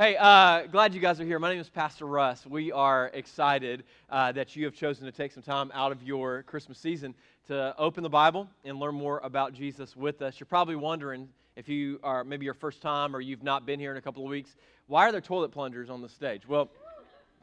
Hey, uh, glad you guys are here. My name is Pastor Russ. We are excited uh, that you have chosen to take some time out of your Christmas season to open the Bible and learn more about Jesus with us. You're probably wondering if you are maybe your first time or you've not been here in a couple of weeks, why are there toilet plungers on the stage? Well,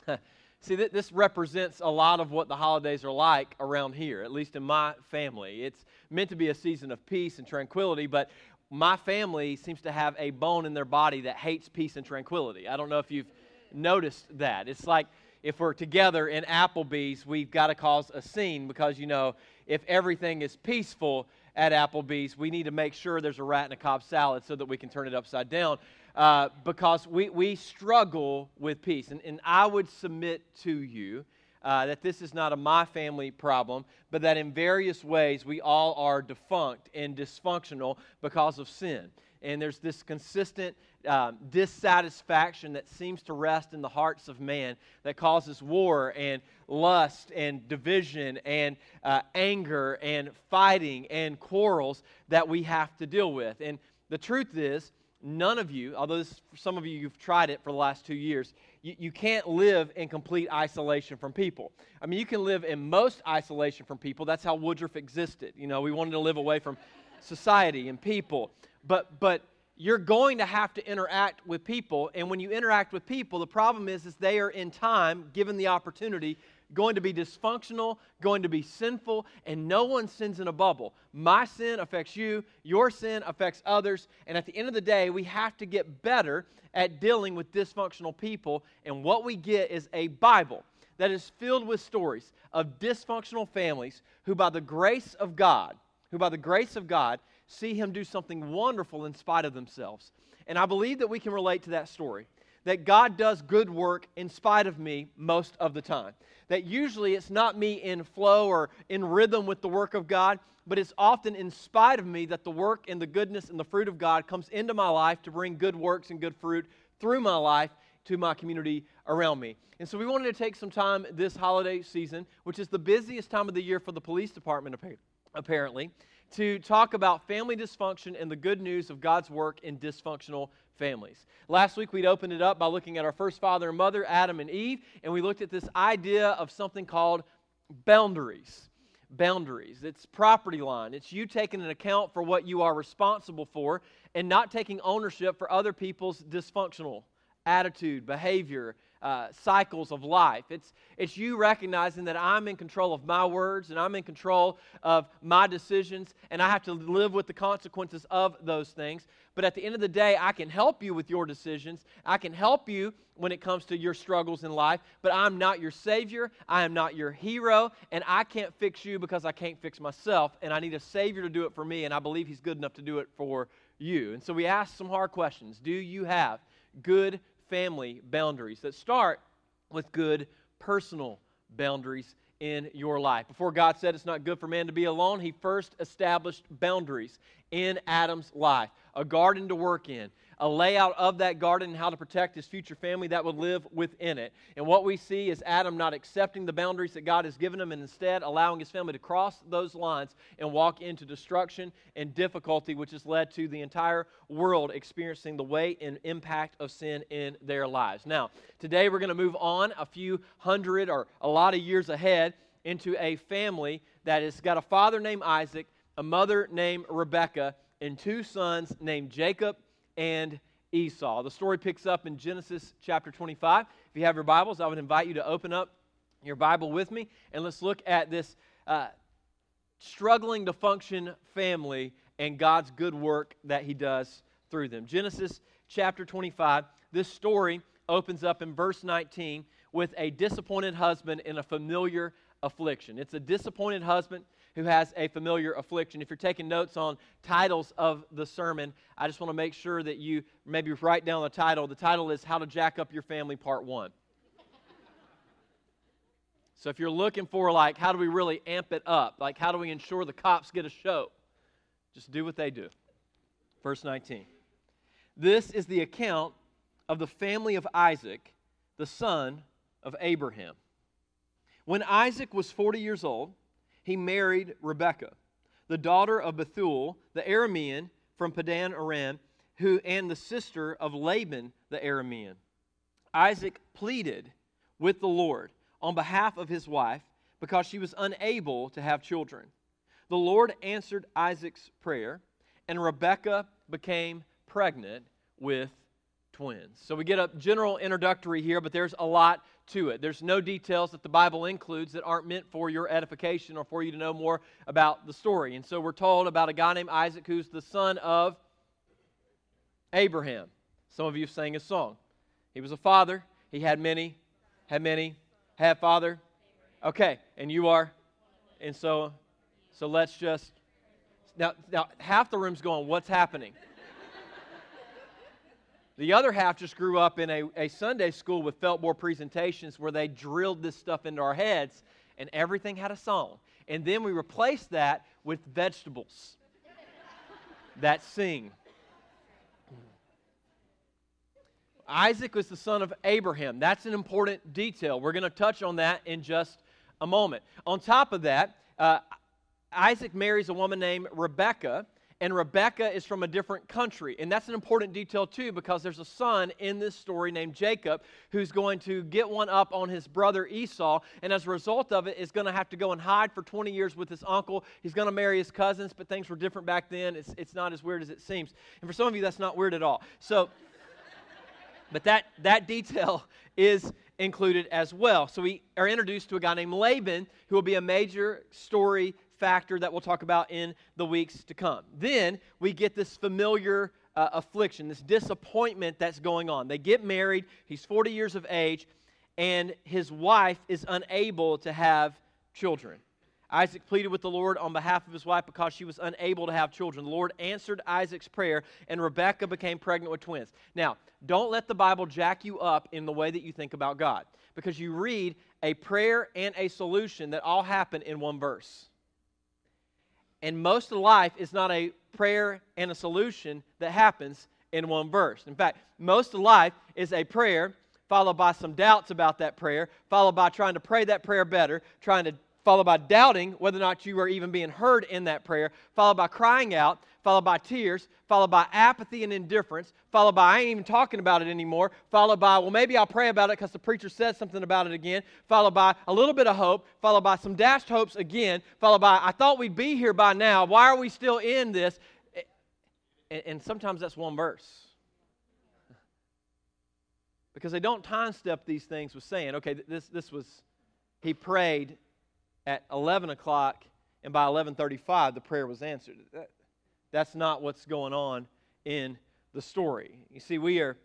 see, this represents a lot of what the holidays are like around here, at least in my family. It's meant to be a season of peace and tranquility, but my family seems to have a bone in their body that hates peace and tranquility. I don't know if you've noticed that. It's like if we're together in Applebee's, we've got to cause a scene because, you know, if everything is peaceful at Applebee's, we need to make sure there's a rat in a Cobb salad so that we can turn it upside down uh, because we, we struggle with peace. And, and I would submit to you uh, that this is not a my family problem, but that in various ways we all are defunct and dysfunctional because of sin. And there's this consistent um, dissatisfaction that seems to rest in the hearts of man that causes war and lust and division and uh, anger and fighting and quarrels that we have to deal with. And the truth is, none of you, although this, some of you, you've tried it for the last two years, you, you can't live in complete isolation from people. I mean, you can live in most isolation from people. That's how Woodruff existed. You know, we wanted to live away from society and people. But, but you're going to have to interact with people. And when you interact with people, the problem is, is they are in time, given the opportunity, going to be dysfunctional, going to be sinful, and no one sins in a bubble. My sin affects you, your sin affects others, and at the end of the day, we have to get better at dealing with dysfunctional people, and what we get is a Bible that is filled with stories of dysfunctional families who, by the grace of God, who by the grace of God, see Him do something wonderful in spite of themselves. And I believe that we can relate to that story that God does good work in spite of me most of the time. That usually it's not me in flow or in rhythm with the work of God, but it's often in spite of me that the work and the goodness and the fruit of God comes into my life to bring good works and good fruit through my life to my community around me. And so we wanted to take some time this holiday season, which is the busiest time of the year for the police department, apparently, to talk about family dysfunction and the good news of God's work in dysfunctional families. Last week, we'd opened it up by looking at our first father and mother, Adam and Eve, and we looked at this idea of something called boundaries. Boundaries. It's property line. It's you taking an account for what you are responsible for and not taking ownership for other people's dysfunctional attitude, behavior, uh, cycles of life. It's, it's you recognizing that I'm in control of my words and I'm in control of my decisions, and I have to live with the consequences of those things. But at the end of the day, I can help you with your decisions. I can help you when it comes to your struggles in life, but I'm not your Savior. I am not your hero, and I can't fix you because I can't fix myself, and I need a Savior to do it for me, and I believe He's good enough to do it for you. And so we ask some hard questions Do you have good family boundaries that start with good personal boundaries in your life. Before God said it's not good for man to be alone, he first established boundaries in Adam's life, a garden to work in, a layout of that garden and how to protect his future family that would live within it. And what we see is Adam not accepting the boundaries that God has given him and instead allowing his family to cross those lines and walk into destruction and difficulty, which has led to the entire world experiencing the weight and impact of sin in their lives. Now, today we're going to move on a few hundred or a lot of years ahead into a family that has got a father named Isaac, a mother named Rebekah, and two sons named Jacob and Esau. The story picks up in Genesis chapter 25. If you have your Bibles, I would invite you to open up your Bible with me and let's look at this uh, struggling to function family and God's good work that He does through them. Genesis chapter 25. This story opens up in verse 19 with a disappointed husband in a familiar affliction. It's a disappointed husband who has a familiar affliction. If you're taking notes on titles of the sermon, I just want to make sure that you maybe write down the title. The title is How to Jack Up Your Family, Part 1. So if you're looking for, like, how do we really amp it up? Like, how do we ensure the cops get a show? Just do what they do. Verse 19. This is the account of the family of Isaac, the son of Abraham. When Isaac was 40 years old, he married Rebekah, the daughter of Bethuel, the Aramean from Padan Aram, who and the sister of Laban the Aramean. Isaac pleaded with the Lord on behalf of his wife because she was unable to have children. The Lord answered Isaac's prayer, and Rebekah became pregnant with twins. So we get a general introductory here, but there's a lot to it. There's no details that the Bible includes that aren't meant for your edification or for you to know more about the story. And so we're told about a guy named Isaac who's the son of Abraham. Some of you sang a song. He was a father. He had many, had many, had father. Okay, and you are, and so, so let's just now. Now half the room's going. What's happening? The other half just grew up in a, a Sunday school with felt presentations where they drilled this stuff into our heads and everything had a song. And then we replaced that with vegetables that sing. Isaac was the son of Abraham. That's an important detail. We're going to touch on that in just a moment. On top of that, uh, Isaac marries a woman named Rebekah, and Rebecca is from a different country. And that's an important detail, too, because there's a son in this story named Jacob who's going to get one up on his brother Esau, and as a result of it, is going to have to go and hide for 20 years with his uncle. He's going to marry his cousins, but things were different back then. It's, it's not as weird as it seems. And for some of you, that's not weird at all. So, but that, that detail is included as well. So we are introduced to a guy named Laban who will be a major story factor that we'll talk about in the weeks to come. Then we get this familiar uh, affliction, this disappointment that's going on. They get married, he's 40 years of age, and his wife is unable to have children. Isaac pleaded with the Lord on behalf of his wife because she was unable to have children. The Lord answered Isaac's prayer, and Rebekah became pregnant with twins. Now, don't let the Bible jack you up in the way that you think about God, because you read a prayer and a solution that all happen in one verse. And most of life is not a prayer and a solution that happens in one verse. In fact, most of life is a prayer followed by some doubts about that prayer, followed by trying to pray that prayer better, trying to followed by doubting whether or not you are even being heard in that prayer, followed by crying out, followed by tears, followed by apathy and indifference, followed by I ain't even talking about it anymore, followed by, well, maybe I'll pray about it because the preacher said something about it again, followed by a little bit of hope, followed by some dashed hopes again, followed by I thought we'd be here by now. Why are we still in this? And, and sometimes that's one verse. Because they don't time step these things with saying, okay, this, this was, he prayed at 11 o'clock, and by 11:35 the prayer was answered. That, that's not what's going on in the story. You see, we are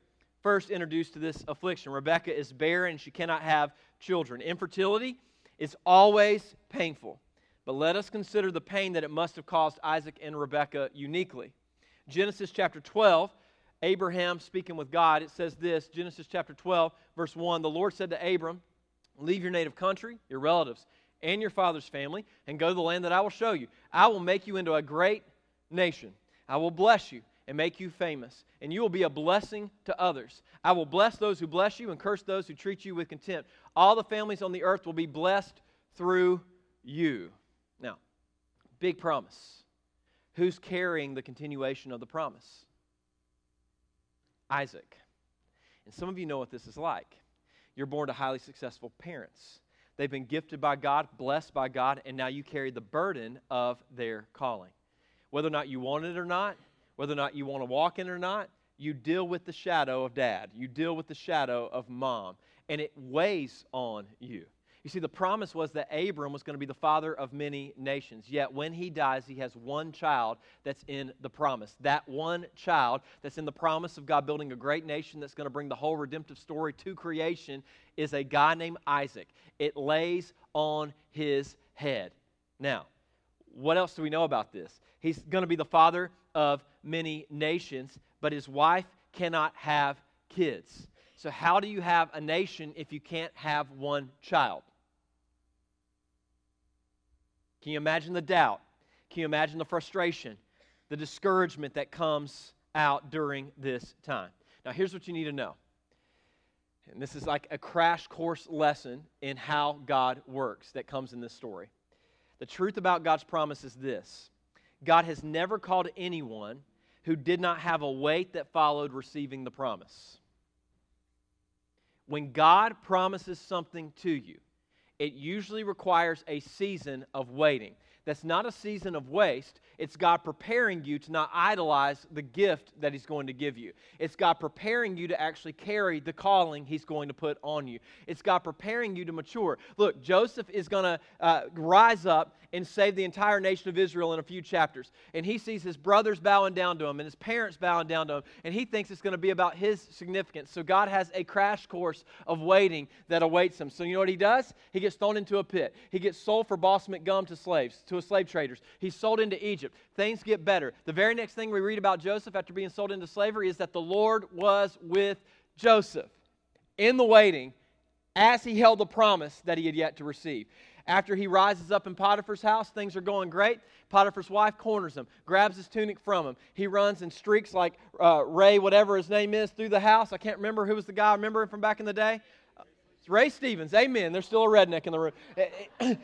first introduced to this affliction. Rebecca is barren, she cannot have children. Infertility is always painful. But let us consider the pain that it must have caused Isaac and Rebecca uniquely. Genesis chapter 12, Abraham speaking with God, it says this Genesis chapter 12, verse 1 The Lord said to Abram, Leave your native country, your relatives, and your father's family, and go to the land that I will show you. I will make you into a great nation. I will bless you and make you famous, and you will be a blessing to others. I will bless those who bless you and curse those who treat you with contempt. All the families on the earth will be blessed through you. Now, big promise. Who's carrying the continuation of the promise? Isaac. And some of you know what this is like. You're born to highly successful parents. They've been gifted by God, blessed by God, and now you carry the burden of their calling. Whether or not you want it or not, whether or not you want to walk in it or not, you deal with the shadow of dad. You deal with the shadow of mom, and it weighs on you. You see, the promise was that Abram was going to be the father of many nations. Yet when he dies, he has one child that's in the promise. That one child that's in the promise of God building a great nation that's going to bring the whole redemptive story to creation is a guy named Isaac. It lays on his head. Now, what else do we know about this? He's going to be the father of many nations, but his wife cannot have kids. So, how do you have a nation if you can't have one child? Can you imagine the doubt? Can you imagine the frustration, the discouragement that comes out during this time? Now, here's what you need to know. And this is like a crash course lesson in how God works that comes in this story. The truth about God's promise is this God has never called anyone who did not have a wait that followed receiving the promise. When God promises something to you, it usually requires a season of waiting. That's not a season of waste. It's God preparing you to not idolize the gift that He's going to give you. It's God preparing you to actually carry the calling He's going to put on you. It's God preparing you to mature. Look, Joseph is going to uh, rise up and save the entire nation of Israel in a few chapters. And he sees his brothers bowing down to him and his parents bowing down to him, and he thinks it's going to be about his significance. So God has a crash course of waiting that awaits him. So you know what he does? He gets thrown into a pit. He gets sold for balsamic gum to slaves, to a slave traders. He's sold into Egypt. Things get better. The very next thing we read about Joseph after being sold into slavery is that the Lord was with Joseph in the waiting as he held the promise that he had yet to receive. After he rises up in Potiphar's house, things are going great. Potiphar's wife corners him, grabs his tunic from him. He runs and streaks like uh, Ray, whatever his name is, through the house. I can't remember who was the guy. I remember him from back in the day. It's Ray Stevens. Amen. There's still a redneck in the room.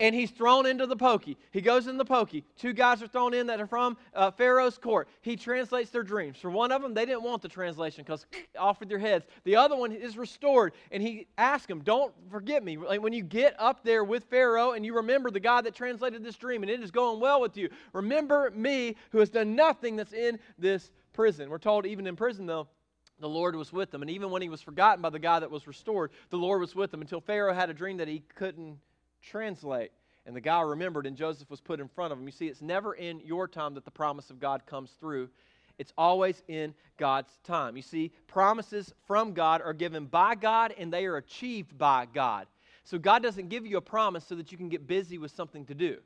and he's thrown into the pokey. He goes in the pokey. Two guys are thrown in that are from uh, Pharaoh's court. He translates their dreams. For one of them, they didn't want the translation because off with their heads. The other one is restored, and he asks him, Don't forget me. Like when you get up there with Pharaoh and you remember the God that translated this dream and it is going well with you, remember me who has done nothing that's in this prison. We're told, even in prison, though, the Lord was with them. And even when he was forgotten by the guy that was restored, the Lord was with them until Pharaoh had a dream that he couldn't translate. And the guy remembered, and Joseph was put in front of him. You see, it's never in your time that the promise of God comes through. It's always in God's time. You see, promises from God are given by God and they are achieved by God. So God doesn't give you a promise so that you can get busy with something to do.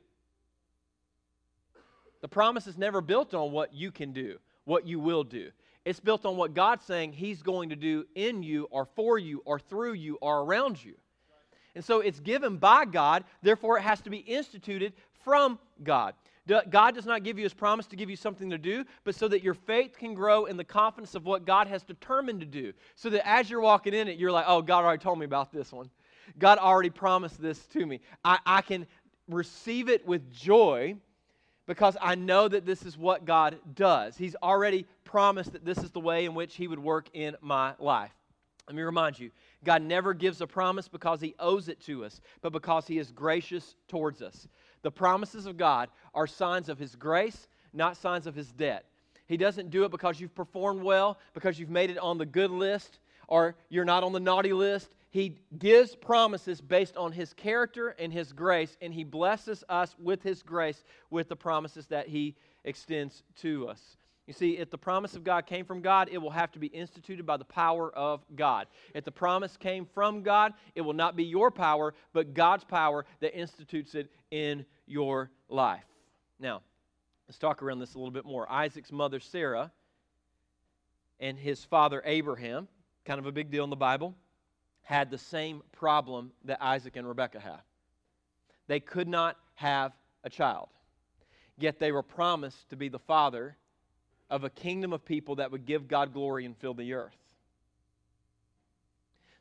The promise is never built on what you can do, what you will do. It's built on what God's saying He's going to do in you or for you or through you or around you. And so it's given by God, therefore it has to be instituted from God. God does not give you his promise to give you something to do, but so that your faith can grow in the confidence of what God has determined to do. So that as you're walking in it, you're like, oh, God already told me about this one. God already promised this to me. I, I can receive it with joy because I know that this is what God does. He's already promised that this is the way in which He would work in my life. Let me remind you God never gives a promise because he owes it to us, but because he is gracious towards us. The promises of God are signs of his grace, not signs of his debt. He doesn't do it because you've performed well, because you've made it on the good list, or you're not on the naughty list. He gives promises based on his character and his grace, and he blesses us with his grace with the promises that he extends to us. You see, if the promise of God came from God, it will have to be instituted by the power of God. If the promise came from God, it will not be your power, but God's power that institutes it in your life. Now, let's talk around this a little bit more. Isaac's mother, Sarah, and his father, Abraham, kind of a big deal in the Bible, had the same problem that Isaac and Rebekah had. They could not have a child, yet they were promised to be the father of a kingdom of people that would give God glory and fill the earth.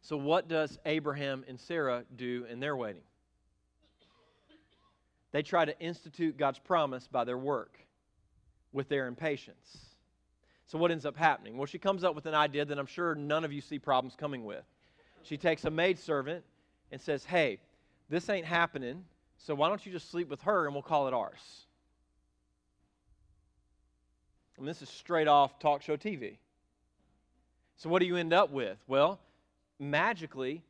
So, what does Abraham and Sarah do in their waiting? They try to institute God's promise by their work with their impatience. So, what ends up happening? Well, she comes up with an idea that I'm sure none of you see problems coming with. She takes a maidservant and says, Hey, this ain't happening, so why don't you just sleep with her and we'll call it ours? And this is straight off talk show TV. So, what do you end up with? Well, magically,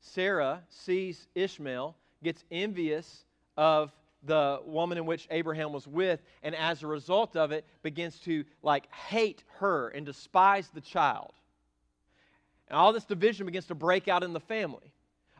Sarah sees Ishmael, gets envious of the woman in which Abraham was with, and as a result of it, begins to like hate her and despise the child. And all this division begins to break out in the family.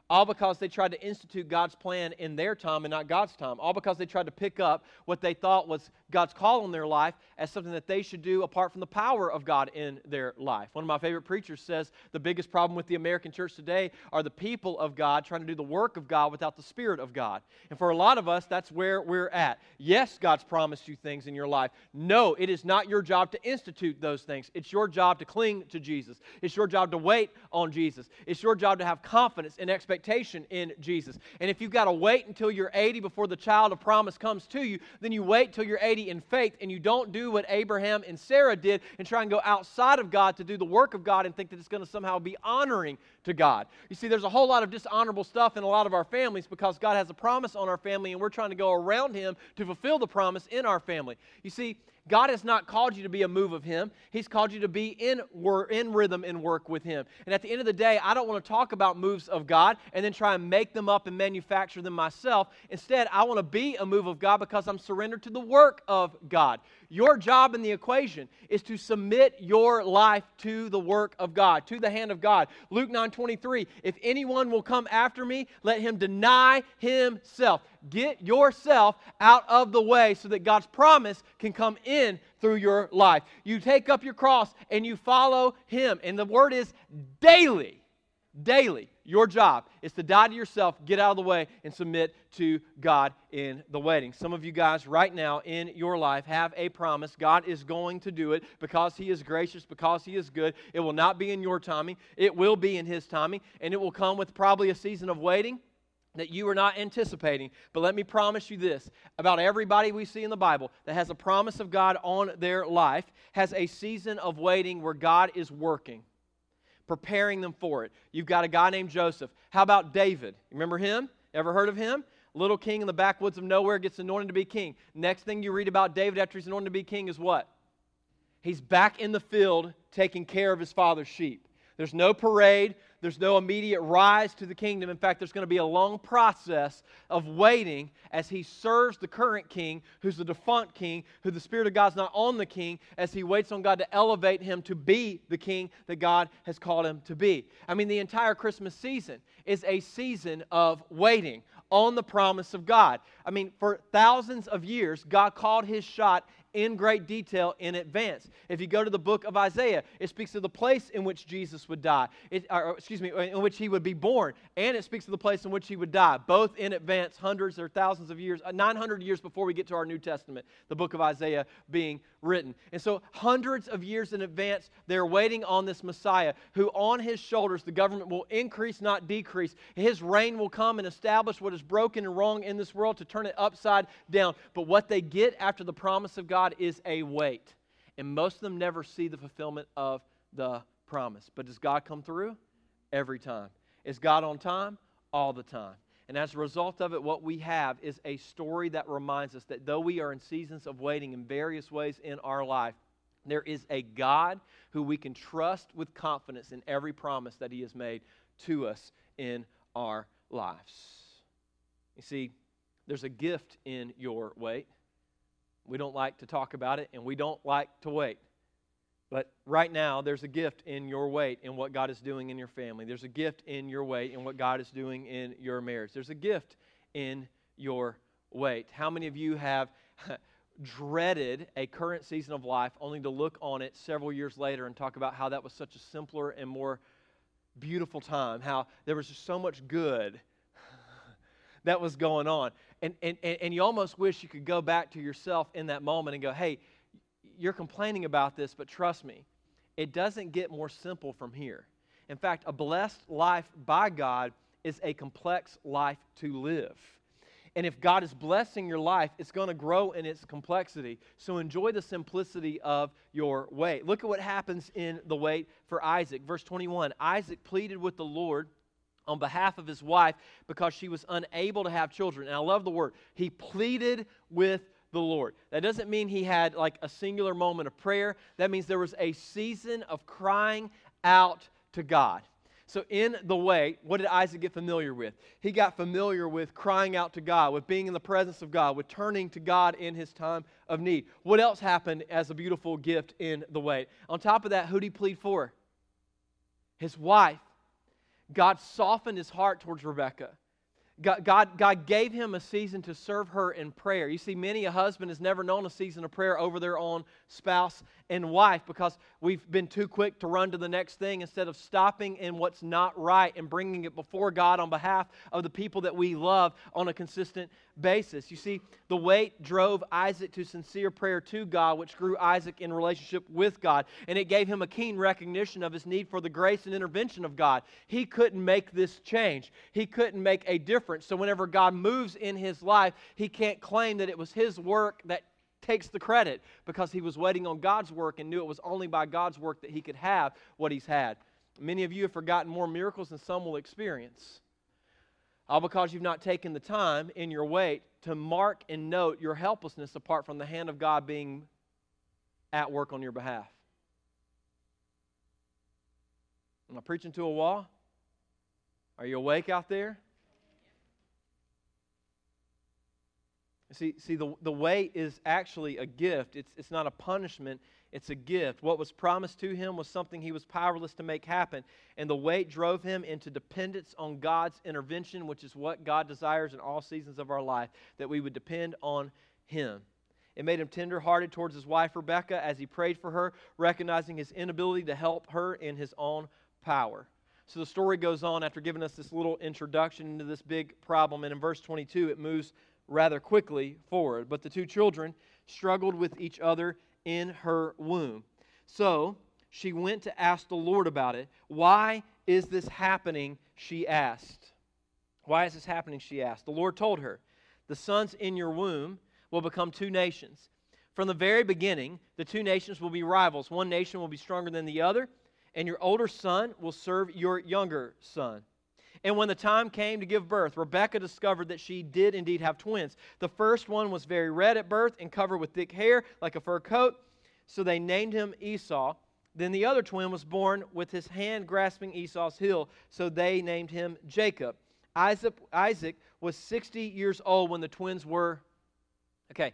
All because they tried to institute God's plan in their time and not God's time. All because they tried to pick up what they thought was God's call in their life as something that they should do apart from the power of God in their life. One of my favorite preachers says the biggest problem with the American church today are the people of God trying to do the work of God without the Spirit of God. And for a lot of us, that's where we're at. Yes, God's promised you things in your life. No, it is not your job to institute those things. It's your job to cling to Jesus. It's your job to wait on Jesus. It's your job to have confidence and expectation in Jesus. And if you've got to wait until you're 80 before the child of promise comes to you, then you wait till you're 80 180 in faith and you don't do what Abraham and Sarah did and try and go outside of God to do the work of God and think that it's going to somehow be honoring to God. You see, there's a whole lot of dishonorable stuff in a lot of our families because God has a promise on our family and we're trying to go around Him to fulfill the promise in our family. You see, God has not called you to be a move of Him. He's called you to be in, wor- in rhythm and work with Him. And at the end of the day, I don't want to talk about moves of God and then try and make them up and manufacture them myself. Instead, I want to be a move of God because I'm surrendered to the work of God. Your job in the equation is to submit your life to the work of God, to the hand of God. Luke 9 23, if anyone will come after me, let him deny himself. Get yourself out of the way so that God's promise can come in through your life. You take up your cross and you follow him. And the word is daily. Daily. Your job is to die to yourself, get out of the way, and submit to God in the waiting. Some of you guys, right now in your life, have a promise. God is going to do it because He is gracious, because He is good. It will not be in your timing, it will be in His timing, and it will come with probably a season of waiting that you are not anticipating. But let me promise you this about everybody we see in the Bible that has a promise of God on their life has a season of waiting where God is working preparing them for it. You've got a guy named Joseph. How about David? Remember him? Ever heard of him? Little king in the backwoods of nowhere gets anointed to be king. Next thing you read about David after he's anointed to be king is what? He's back in the field taking care of his father's sheep. There's no parade, there's no immediate rise to the kingdom. In fact, there's going to be a long process of waiting as he serves the current king, who's the defunct king, who the Spirit of God's not on the king, as he waits on God to elevate him to be the king that God has called him to be. I mean, the entire Christmas season is a season of waiting on the promise of God. I mean, for thousands of years, God called his shot in great detail in advance. If you go to the book of Isaiah, it speaks of the place in which Jesus would die, it, or, excuse me, in which he would be born, and it speaks of the place in which he would die, both in advance, hundreds or thousands of years, uh, 900 years before we get to our New Testament, the book of Isaiah being written. And so, hundreds of years in advance, they're waiting on this Messiah who, on his shoulders, the government will increase, not decrease. His reign will come and establish what is broken and wrong in this world to turn it upside down. But what they get after the promise of God is a wait. And most of them never see the fulfillment of the promise. But does God come through? Every time. Is God on time? All the time. And as a result of it, what we have is a story that reminds us that though we are in seasons of waiting in various ways in our life, there is a God who we can trust with confidence in every promise that He has made to us in our lives. You see, there's a gift in your wait. We don't like to talk about it, and we don't like to wait. But right now, there's a gift in your wait in what God is doing in your family. There's a gift in your wait in what God is doing in your marriage. There's a gift in your wait. How many of you have dreaded a current season of life only to look on it several years later and talk about how that was such a simpler and more beautiful time? How there was just so much good that was going on. And, and, and you almost wish you could go back to yourself in that moment and go, hey, you're complaining about this, but trust me, it doesn't get more simple from here. In fact, a blessed life by God is a complex life to live. And if God is blessing your life, it's going to grow in its complexity. So enjoy the simplicity of your wait. Look at what happens in the wait for Isaac. Verse 21 Isaac pleaded with the Lord on behalf of his wife because she was unable to have children. And I love the word. He pleaded with the Lord. That doesn't mean he had like a singular moment of prayer. That means there was a season of crying out to God. So, in the way, what did Isaac get familiar with? He got familiar with crying out to God, with being in the presence of God, with turning to God in his time of need. What else happened as a beautiful gift in the way? On top of that, who did he plead for? His wife. God softened his heart towards Rebekah. God, God, God, gave him a season to serve her in prayer. You see, many a husband has never known a season of prayer over their own spouse and wife because we've been too quick to run to the next thing instead of stopping in what's not right and bringing it before God on behalf of the people that we love on a consistent basis. You see, the wait drove Isaac to sincere prayer to God, which grew Isaac in relationship with God, and it gave him a keen recognition of his need for the grace and intervention of God. He couldn't make this change, he couldn't make a difference. So, whenever God moves in his life, he can't claim that it was his work that takes the credit because he was waiting on God's work and knew it was only by God's work that he could have what he's had. Many of you have forgotten more miracles than some will experience. All because you've not taken the time in your wait to mark and note your helplessness apart from the hand of God being at work on your behalf. Am I preaching to a wall? Are you awake out there? See, see the, the wait is actually a gift. It's, it's not a punishment, it's a gift. What was promised to him was something he was powerless to make happen. And the wait drove him into dependence on God's intervention, which is what God desires in all seasons of our life, that we would depend on him. It made him tenderhearted towards his wife Rebecca as he prayed for her, recognizing his inability to help her in his own power. So the story goes on after giving us this little introduction into this big problem. And in verse 22, it moves rather quickly forward. But the two children struggled with each other in her womb. So she went to ask the Lord about it. Why is this happening? She asked. Why is this happening? She asked. The Lord told her, The sons in your womb will become two nations. From the very beginning, the two nations will be rivals. One nation will be stronger than the other, and your older son will serve your younger son. And when the time came to give birth, Rebekah discovered that she did indeed have twins. The first one was very red at birth and covered with thick hair, like a fur coat. So they named him Esau. Then the other twin was born with his hand grasping Esau's heel. So they named him Jacob. Isaac, Isaac was 60 years old when the twins were, okay,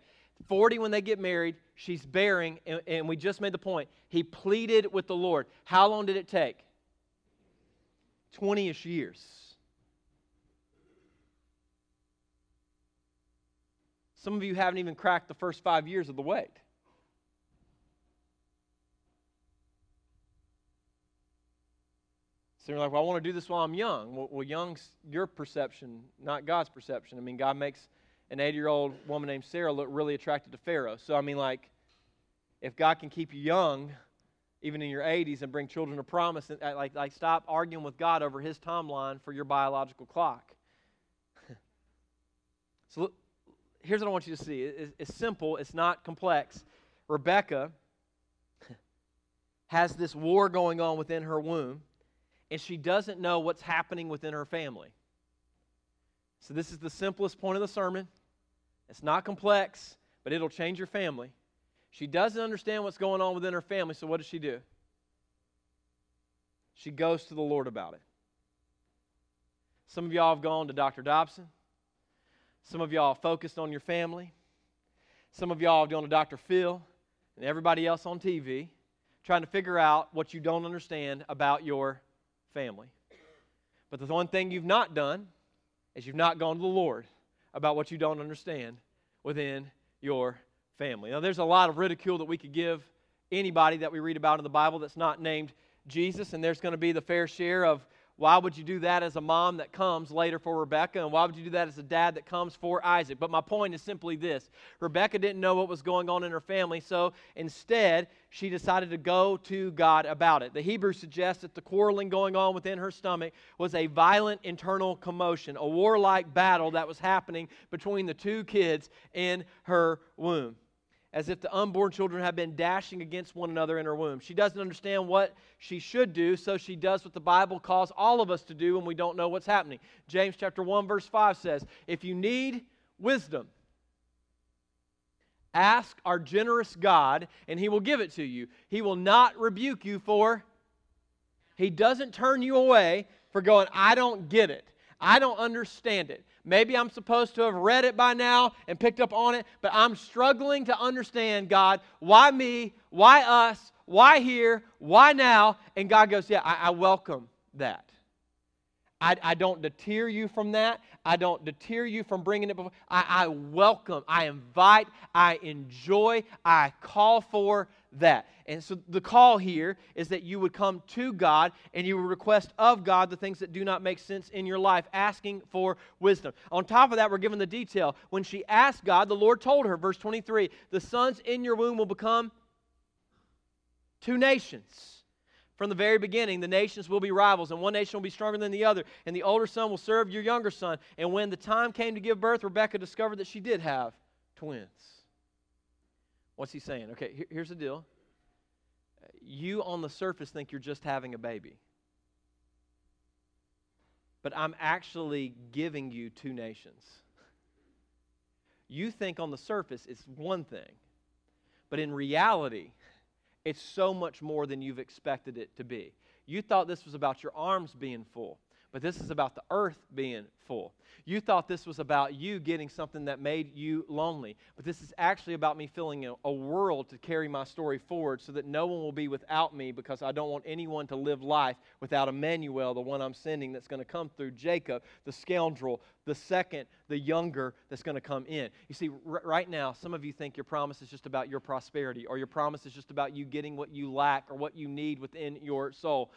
40 when they get married. She's bearing, and, and we just made the point. He pleaded with the Lord. How long did it take? 20 ish years. Some of you haven't even cracked the first five years of the wait. So you're like, well, I want to do this while I'm young. Well, well, young's your perception, not God's perception. I mean, God makes an 80 year old woman named Sarah look really attracted to Pharaoh. So, I mean, like, if God can keep you young, even in your 80s, and bring children to promise, and, uh, like, like stop arguing with God over his timeline for your biological clock. so, look, here's what I want you to see it's, it's simple, it's not complex. Rebecca has this war going on within her womb, and she doesn't know what's happening within her family. So, this is the simplest point of the sermon. It's not complex, but it'll change your family. She doesn't understand what's going on within her family, so what does she do? She goes to the Lord about it. Some of y'all have gone to Dr. Dobson. Some of y'all focused on your family. Some of y'all have gone to Dr. Phil and everybody else on TV trying to figure out what you don't understand about your family. But the one thing you've not done is you've not gone to the Lord about what you don't understand within your family. Now, there's a lot of ridicule that we could give anybody that we read about in the Bible that's not named Jesus, and there's going to be the fair share of why would you do that as a mom that comes later for Rebecca? And why would you do that as a dad that comes for Isaac? But my point is simply this Rebecca didn't know what was going on in her family, so instead, she decided to go to God about it. The Hebrew suggests that the quarreling going on within her stomach was a violent internal commotion, a warlike battle that was happening between the two kids in her womb as if the unborn children have been dashing against one another in her womb. She doesn't understand what she should do, so she does what the Bible calls all of us to do when we don't know what's happening. James chapter 1 verse 5 says, "If you need wisdom, ask our generous God, and he will give it to you. He will not rebuke you for he doesn't turn you away for going, I don't get it. I don't understand it. Maybe I'm supposed to have read it by now and picked up on it, but I'm struggling to understand, God, why me? Why us? Why here? Why now? And God goes, Yeah, I, I welcome that. I, I, don't deter you from that. I don't deter you from bringing it before. I, I welcome, I invite, I enjoy, I call for that. And so the call here is that you would come to God and you would request of God the things that do not make sense in your life, asking for wisdom. On top of that, we're given the detail. When she asked God, the Lord told her, verse 23, the sons in your womb will become two nations. From the very beginning, the nations will be rivals, and one nation will be stronger than the other, and the older son will serve your younger son. And when the time came to give birth, Rebekah discovered that she did have twins. What's he saying? Okay, here, here's the deal. You on the surface think you're just having a baby. But I'm actually giving you two nations. You think on the surface it's one thing, but in reality, it's so much more than you've expected it to be. You thought this was about your arms being full but this is about the earth being full. You thought this was about you getting something that made you lonely, but this is actually about me filling a, a, world to carry my story forward so that no one will be without me because I don't want anyone to live life without Emmanuel, the one I'm sending that's going to come through Jacob, the scoundrel, the second, the younger that's going to come in. You see, r- right now, some of you think your promise is just about your prosperity or your promise is just about you getting what you lack or what you need within your soul.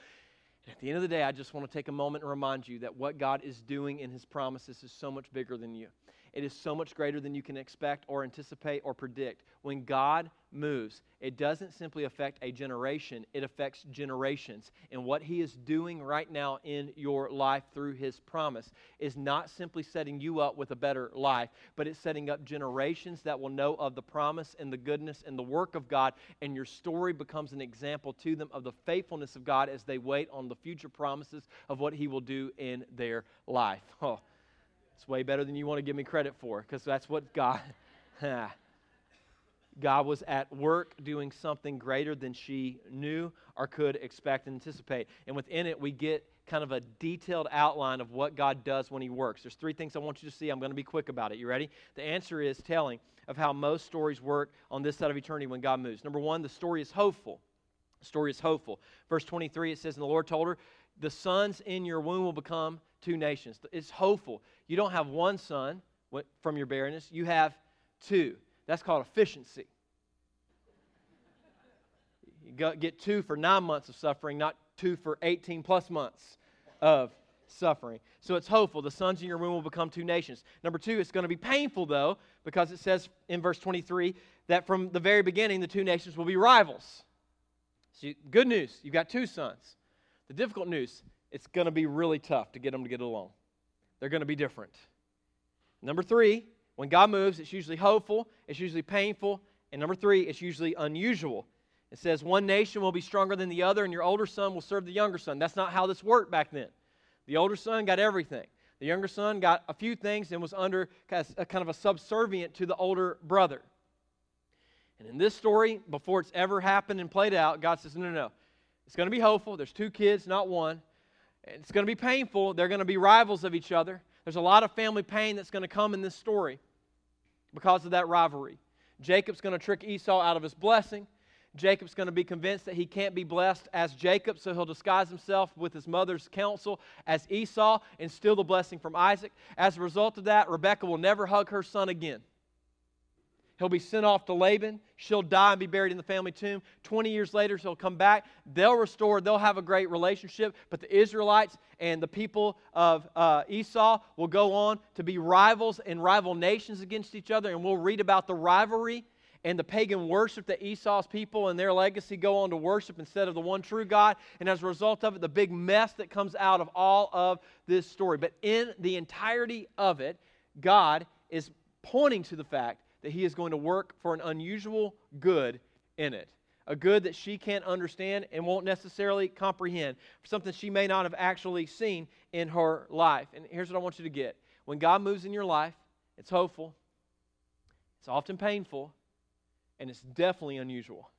At the end of the day, I just want to take a moment and remind you that what God is doing in His promises is so much bigger than you. It is so much greater than you can expect or anticipate or predict. When God moves, it doesn't simply affect a generation, it affects generations. And what He is doing right now in your life through His promise is not simply setting you up with a better life, but it's setting up generations that will know of the promise and the goodness and the work of God. And your story becomes an example to them of the faithfulness of God as they wait on the future promises of what He will do in their life. Oh. It's way better than you want to give me credit for because that's what God. God was at work doing something greater than she knew or could expect and anticipate. And within it, we get kind of a detailed outline of what God does when He works. There's three things I want you to see. I'm going to be quick about it. You ready? The answer is telling of how most stories work on this side of eternity when God moves. Number one, the story is hopeful. The story is hopeful. Verse 23, it says, And the Lord told her, The sons in your womb will become two nations. It's hopeful. You don't have one son from your barrenness, you have two. That's called efficiency. You get two for nine months of suffering, not two for 18 plus months of suffering. So it's hopeful. The sons in your womb will become two nations. Number two, it's going to be painful, though, because it says in verse 23 that from the very beginning, the two nations will be rivals. So, good news, you've got two sons. The difficult news, it's going to be really tough to get them to get along. They're going to be different. Number three, when God moves, it's usually hopeful, it's usually painful, and number three, it's usually unusual. It says one nation will be stronger than the other, and your older son will serve the younger son. That's not how this worked back then. The older son got everything. The younger son got a few things and was under kind of a subservient to the older brother. And in this story, before it's ever happened and played out, God says, No, no, no. It's going to be hopeful. There's two kids, not one. It's going to be painful. They're going to be rivals of each other. There's a lot of family pain that's going to come in this story because of that rivalry. Jacob's going to trick Esau out of his blessing. Jacob's going to be convinced that he can't be blessed as Jacob, so he'll disguise himself with his mother's counsel as Esau and steal the blessing from Isaac. As a result of that, Rebekah will never hug her son again. He'll be sent off to Laban. She'll die and be buried in the family tomb. 20 years later, he'll come back. They'll restore, they'll have a great relationship. But the Israelites and the people of uh, Esau will go on to be rivals and rival nations against each other. And we'll read about the rivalry and the pagan worship that Esau's people and their legacy go on to worship instead of the one true God. And as a result of it, the big mess that comes out of all of this story. But in the entirety of it, God is pointing to the fact that he is going to work for an unusual good in it. A good that she can't understand and won't necessarily comprehend, something she may not have actually seen in her life. And here's what I want you to get when God moves in your life, it's hopeful, it's often painful, and it's definitely unusual.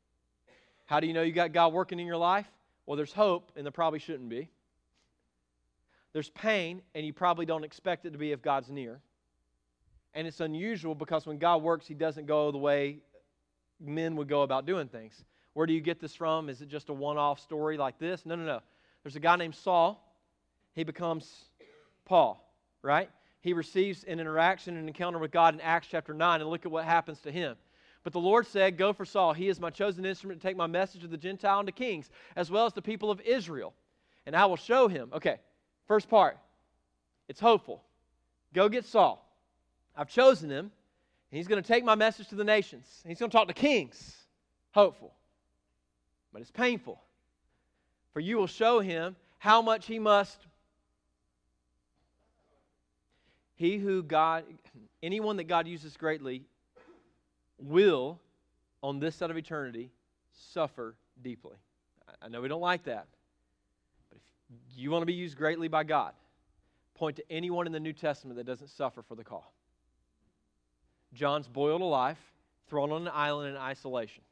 How do you know you got God working in your life? Well, there's hope, and there probably shouldn't be. There's pain, and you probably don't expect it to be if God's near. And it's unusual because when God works, He doesn't go the way men would go about doing things. Where do you get this from? Is it just a one off story like this? No, no, no. There's a guy named Saul. He becomes Paul, right? He receives an interaction, an encounter with God in Acts chapter 9, and look at what happens to him. But the Lord said, Go for Saul. He is my chosen instrument to take my message to the Gentile and to kings, as well as the people of Israel. And I will show him. Okay, first part. It's hopeful. Go get Saul. I've chosen him. And he's going to take my message to the nations. He's going to talk to kings. Hopeful. But it's painful. For you will show him how much he must. He who God, anyone that God uses greatly, will on this side of eternity suffer deeply. I know we don't like that. But if you want to be used greatly by God, point to anyone in the New Testament that doesn't suffer for the call. John's boiled alive, thrown on an island in isolation.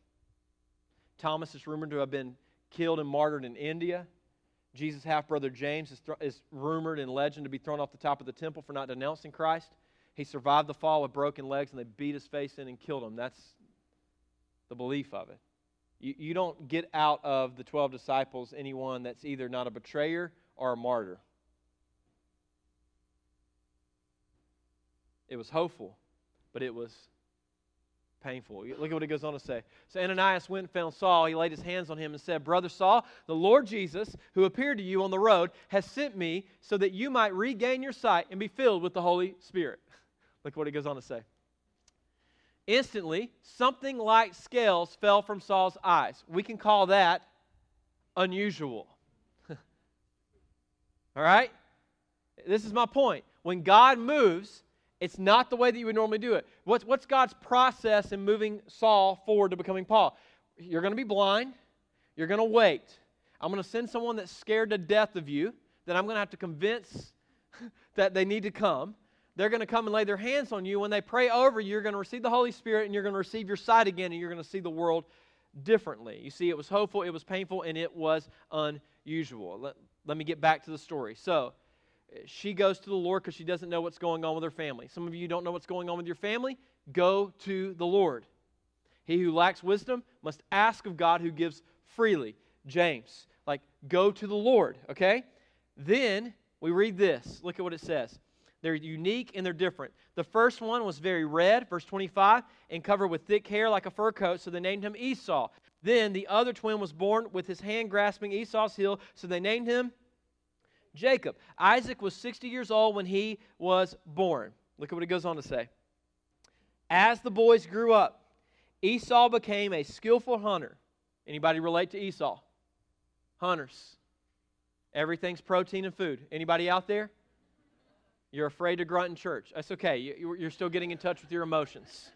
Thomas is rumored to have been killed and martyred in India. Jesus' half brother James is, th- is rumored in legend to be thrown off the top of the temple for not denouncing Christ. He survived the fall with broken legs and they beat his face in and killed him. That's the belief of it. You, you don't get out of the 12 disciples anyone that's either not a betrayer or a martyr. It was hopeful, but it was painful. Look at what he goes on to say. So Ananias went and found Saul. He laid his hands on him and said, Brother Saul, the Lord Jesus, who appeared to you on the road, has sent me so that you might regain your sight and be filled with the Holy Spirit. Look what he goes on to say. Instantly, something like scales fell from Saul's eyes. We can call that unusual. All right? This is my point. When God moves, it's not the way that you would normally do it. What's, what's God's process in moving Saul forward to becoming Paul? You're going to be blind. You're going to wait. I'm going to send someone that's scared to death of you that I'm going to have to convince that they need to come. They're going to come and lay their hands on you. When they pray over you, you're going to receive the Holy Spirit and you're going to receive your sight again and you're going to see the world differently. You see, it was hopeful, it was painful, and it was unusual. Let, let me get back to the story. So, she goes to the Lord because she doesn't know what's going on with her family. Some of you don't know what's going on with your family. Go to the Lord. He who lacks wisdom must ask of God who gives freely. James, like, go to the Lord, okay? Then we read this. Look at what it says. They're unique and they're different. The first one was very red, verse 25, and covered with thick hair like a fur coat, so they named him Esau. Then the other twin was born with his hand grasping Esau's heel, so they named him Jacob. Isaac was 60 years old when he was born. Look at what he goes on to say. As the boys grew up, Esau became a skillful hunter. Anybody relate to Esau? Hunters. Everything's protein and food. Anybody out there? You're afraid to grunt in church. That's okay. You're still getting in touch with your emotions.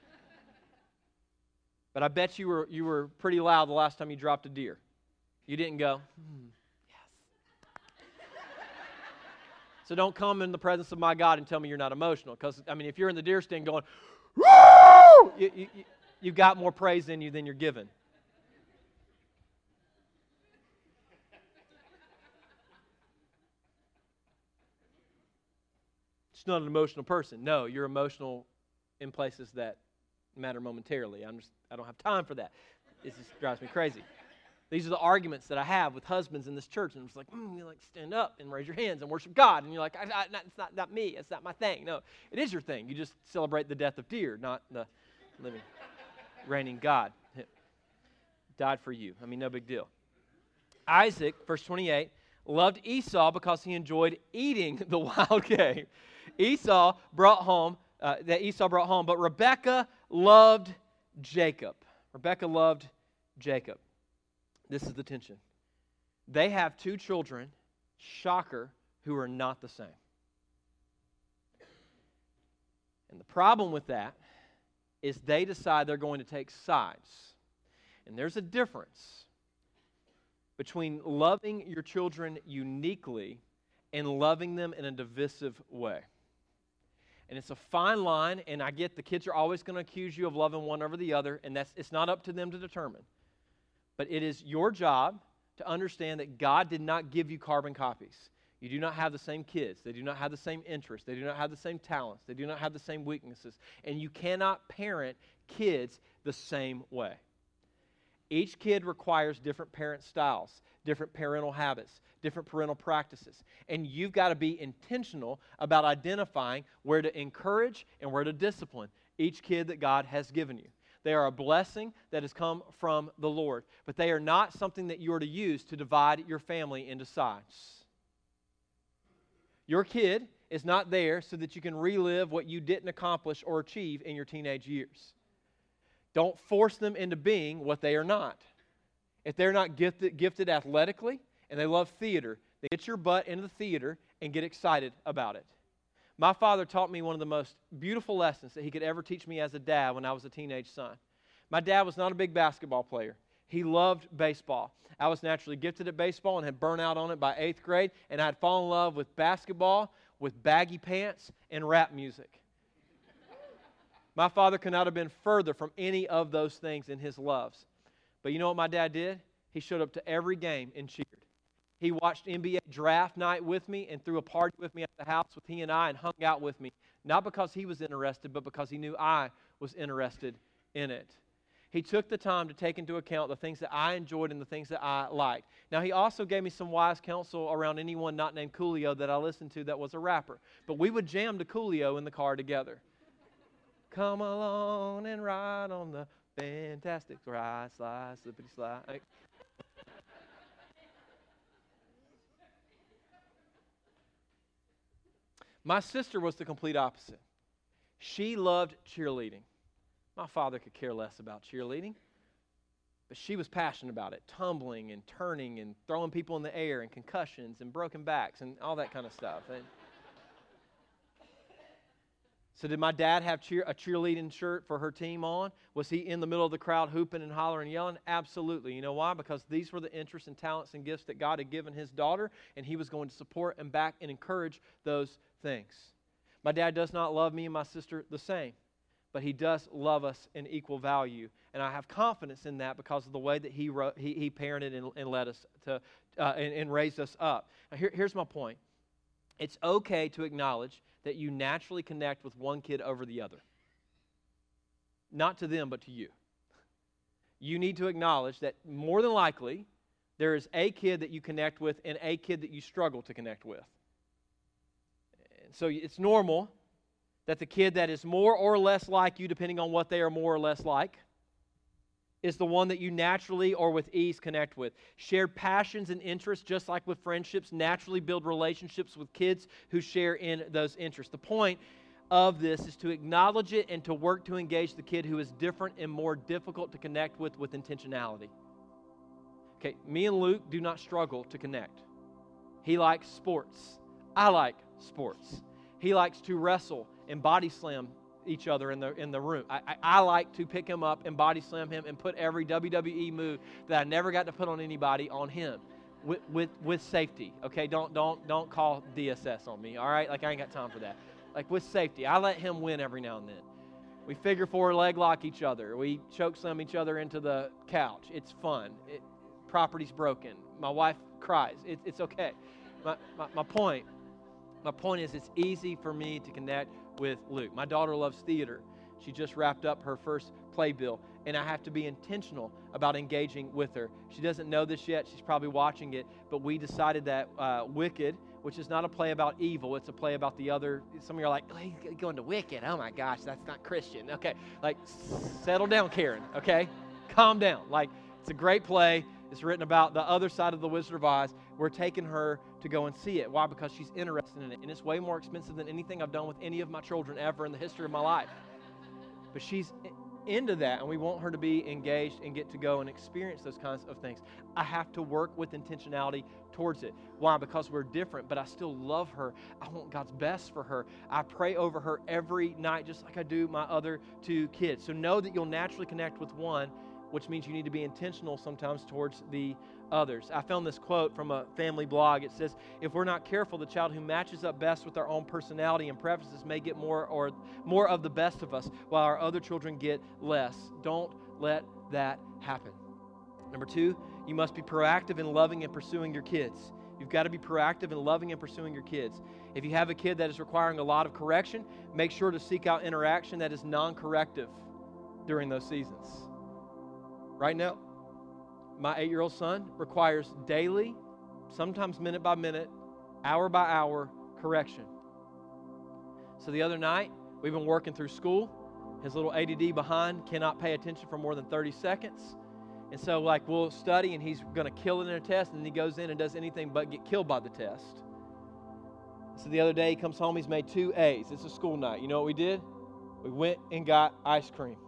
But I bet you were, you were pretty loud the last time you dropped a deer. You didn't go, hmm. So don't come in the presence of my God and tell me you're not emotional. Because, I mean, if you're in the deer stand going, woo, you, you, you got more praise in you than you're given. It's not an emotional person. No, you're emotional in places that matter momentarily. I'm just, I don't have time for that. It just drives me crazy. These are the arguments that I have with husbands in this church. And it's like, mm, you like stand up and raise your hands and worship God. And you're like, I, I, not, it's not, not me. It's not my thing. No, it is your thing. You just celebrate the death of deer, not the living, reigning God. Died for you. I mean, no big deal. Isaac, verse 28, loved Esau because he enjoyed eating the wild game. Esau brought home, uh, that Esau brought home, but Rebekah loved Jacob. Rebekah loved Jacob. This is the tension. They have two children, shocker, who are not the same. And the problem with that is they decide they're going to take sides. And there's a difference between loving your children uniquely and loving them in a divisive way. And it's a fine line, and I get the kids are always going to accuse you of loving one over the other, and that's it's not up to them to determine. But it is your job to understand that God did not give you carbon copies. You do not have the same kids. They do not have the same interests. They do not have the same talents. They do not have the same weaknesses. And you cannot parent kids the same way. Each kid requires different parent styles, different parental habits, different parental practices. And you've got to be intentional about identifying where to encourage and where to discipline each kid that God has given you. They are a blessing that has come from the Lord, but they are not something that you are to use to divide your family into sides. Your kid is not there so that you can relive what you didn't accomplish or achieve in your teenage years. Don't force them into being what they are not. If they're not gifted, gifted athletically and they love theater, they get your butt into the theater and get excited about it. My father taught me one of the most beautiful lessons that he could ever teach me as a dad when I was a teenage son. My dad was not a big basketball player. He loved baseball. I was naturally gifted at baseball and had burned out on it by eighth grade, and I had fallen in love with basketball, with baggy pants, and rap music. my father could not have been further from any of those things in his loves. But you know what my dad did? He showed up to every game in cheered. He watched NBA draft night with me and threw a party with me at the house with he and I and hung out with me. Not because he was interested, but because he knew I was interested in it. He took the time to take into account the things that I enjoyed and the things that I liked. Now, he also gave me some wise counsel around anyone not named Coolio that I listened to that was a rapper. But we would jam to Coolio in the car together. Come along and ride on the fantastic ride, slide, slippity slide. My sister was the complete opposite. She loved cheerleading. My father could care less about cheerleading, but she was passionate about it tumbling and turning and throwing people in the air and concussions and broken backs and all that kind of stuff. And so, did my dad have cheer, a cheerleading shirt for her team on? Was he in the middle of the crowd hooping and hollering and yelling? Absolutely. You know why? Because these were the interests and talents and gifts that God had given his daughter, and he was going to support and back and encourage those things. My dad does not love me and my sister the same, but he does love us in equal value. And I have confidence in that because of the way that he, he, he parented and, and led us to, uh, and, and raised us up. Now, here, here's my point it's okay to acknowledge that you naturally connect with one kid over the other. Not to them, but to you. You need to acknowledge that more than likely, there is a kid that you connect with and a kid that you struggle to connect with. So it's normal that the kid that is more or less like you, depending on what they are more or less like, is the one that you naturally or with ease connect with. Shared passions and interests, just like with friendships, naturally build relationships with kids who share in those interests. The point of this is to acknowledge it and to work to engage the kid who is different and more difficult to connect with with intentionality. Okay, me and Luke do not struggle to connect. He likes sports. I like sports. He likes to wrestle and body slam each other in the in the room. I, I, I, like to pick him up and body slam him and put every WWE move that I never got to put on anybody on him with with, with safety. Okay, don't don't don't call DSS on me. All right, like I ain't got time for that. Like with safety, I let him win every now and then. We figure four leg lock each other. We choke slam each other into the couch. It's fun. It, property's broken. My wife cries. It, it's okay. My, my, my point my point is, it's easy for me to connect with Luke. My daughter loves theater. She just wrapped up her first playbill, and I have to be intentional about engaging with her. She doesn't know this yet. She's probably watching it, but we decided that uh, Wicked, which is not a play about evil, it's a play about the other. Some of you are like, oh, he's going to Wicked. Oh my gosh, that's not Christian. Okay, like, settle down, Karen, okay? Calm down. Like, it's a great play. It's written about the other side of the Wizard of Oz. We're taking her to go and see it. Why? Because she's interested in it. And it's way more expensive than anything I've done with any of my children ever in the history of my life. But she's into that, and we want her to be engaged and get to go and experience those kinds of things. I have to work with intentionality towards it. Why? Because we're different, but I still love her. I want God's best for her. I pray over her every night, just like I do my other two kids. So know that you'll naturally connect with one which means you need to be intentional sometimes towards the others. I found this quote from a family blog. It says, "If we're not careful, the child who matches up best with our own personality and preferences may get more or more of the best of us, while our other children get less. Don't let that happen." Number 2, you must be proactive in loving and pursuing your kids. You've got to be proactive in loving and pursuing your kids. If you have a kid that is requiring a lot of correction, make sure to seek out interaction that is non corrective during those seasons. Right now, my eight year old son requires daily, sometimes minute by minute, hour by hour correction. So the other night, we've been working through school. His little ADD behind cannot pay attention for more than 30 seconds. And so, like, we'll study and he's going to kill it in a test, and then he goes in and does anything but get killed by the test. So the other day, he comes home, he's made two A's. It's a school night. You know what we did? We went and got ice cream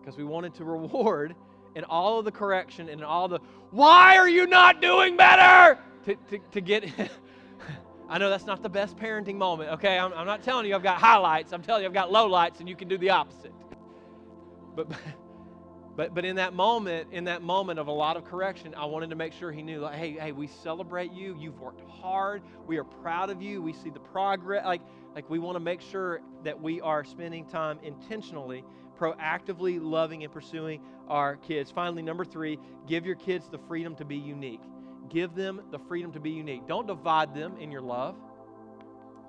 because we wanted to reward and all of the correction and all the, why are you not doing better? To, to, to get, I know that's not the best parenting moment, okay? I'm, I'm not telling you I've got highlights. I'm telling you I've got lowlights and you can do the opposite. But, But, but in that moment, in that moment of a lot of correction, I wanted to make sure he knew, like, hey, hey, we celebrate you. You've worked hard. We are proud of you. We see the progress. Like, like we want to make sure that we are spending time intentionally, proactively loving and pursuing our kids. Finally, number three, give your kids the freedom to be unique. Give them the freedom to be unique. Don't divide them in your love.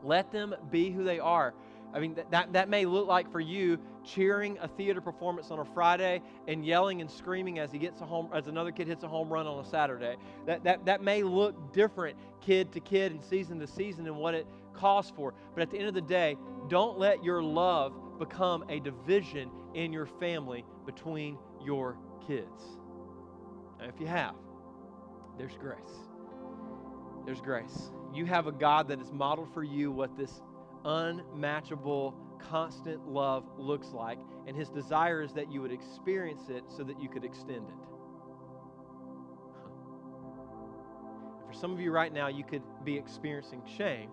Let them be who they are. I mean, that, that, may look like for you cheering a theater performance on a Friday and yelling and screaming as he gets a home as another kid hits a home run on a Saturday. That, that, that may look different kid to kid and season to season and what it calls for. But at the end of the day, don't let your love become a division in your family between your kids. Now, if you have, there's grace. There's grace. You have a God that has modeled for you what this unmatchable, constant love looks like. And his desire is that you would experience it so that you could extend it. For some of you right now, you could be experiencing shame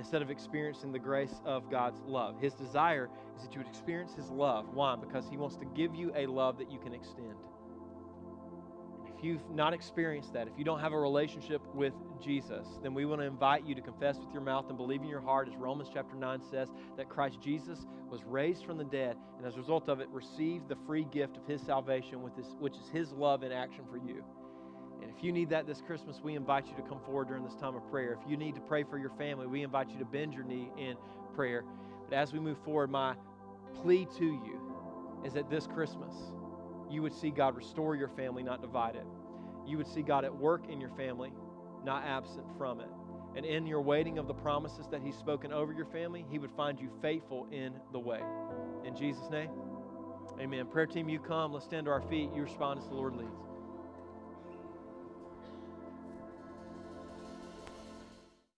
instead of experiencing the grace of God's love. His desire is that you would experience his love. Why? Because he wants to give you a love that you can extend if you've not experienced that, if you don't have a relationship with Jesus, then we want to invite you to confess with your mouth and believe in your heart, as Romans chapter 9 says, that Christ Jesus was raised from the dead, and as a result of it, received the free gift of his salvation, with his, which is his love in action for you. And if you need that this Christmas, we invite you to come forward during this time of prayer. If you need to pray for your family, we invite you to bend your knee in prayer. But as we move forward, my plea to you is that this Christmas, you would see God restore your family, not divide it. You would see God at work in your family, not absent from it. And in your waiting of the promises that He's spoken over your family, He would find you faithful in the wait. In Jesus' name, amen. Prayer team, you come. Let's stand to our feet. You respond as the Lord leads.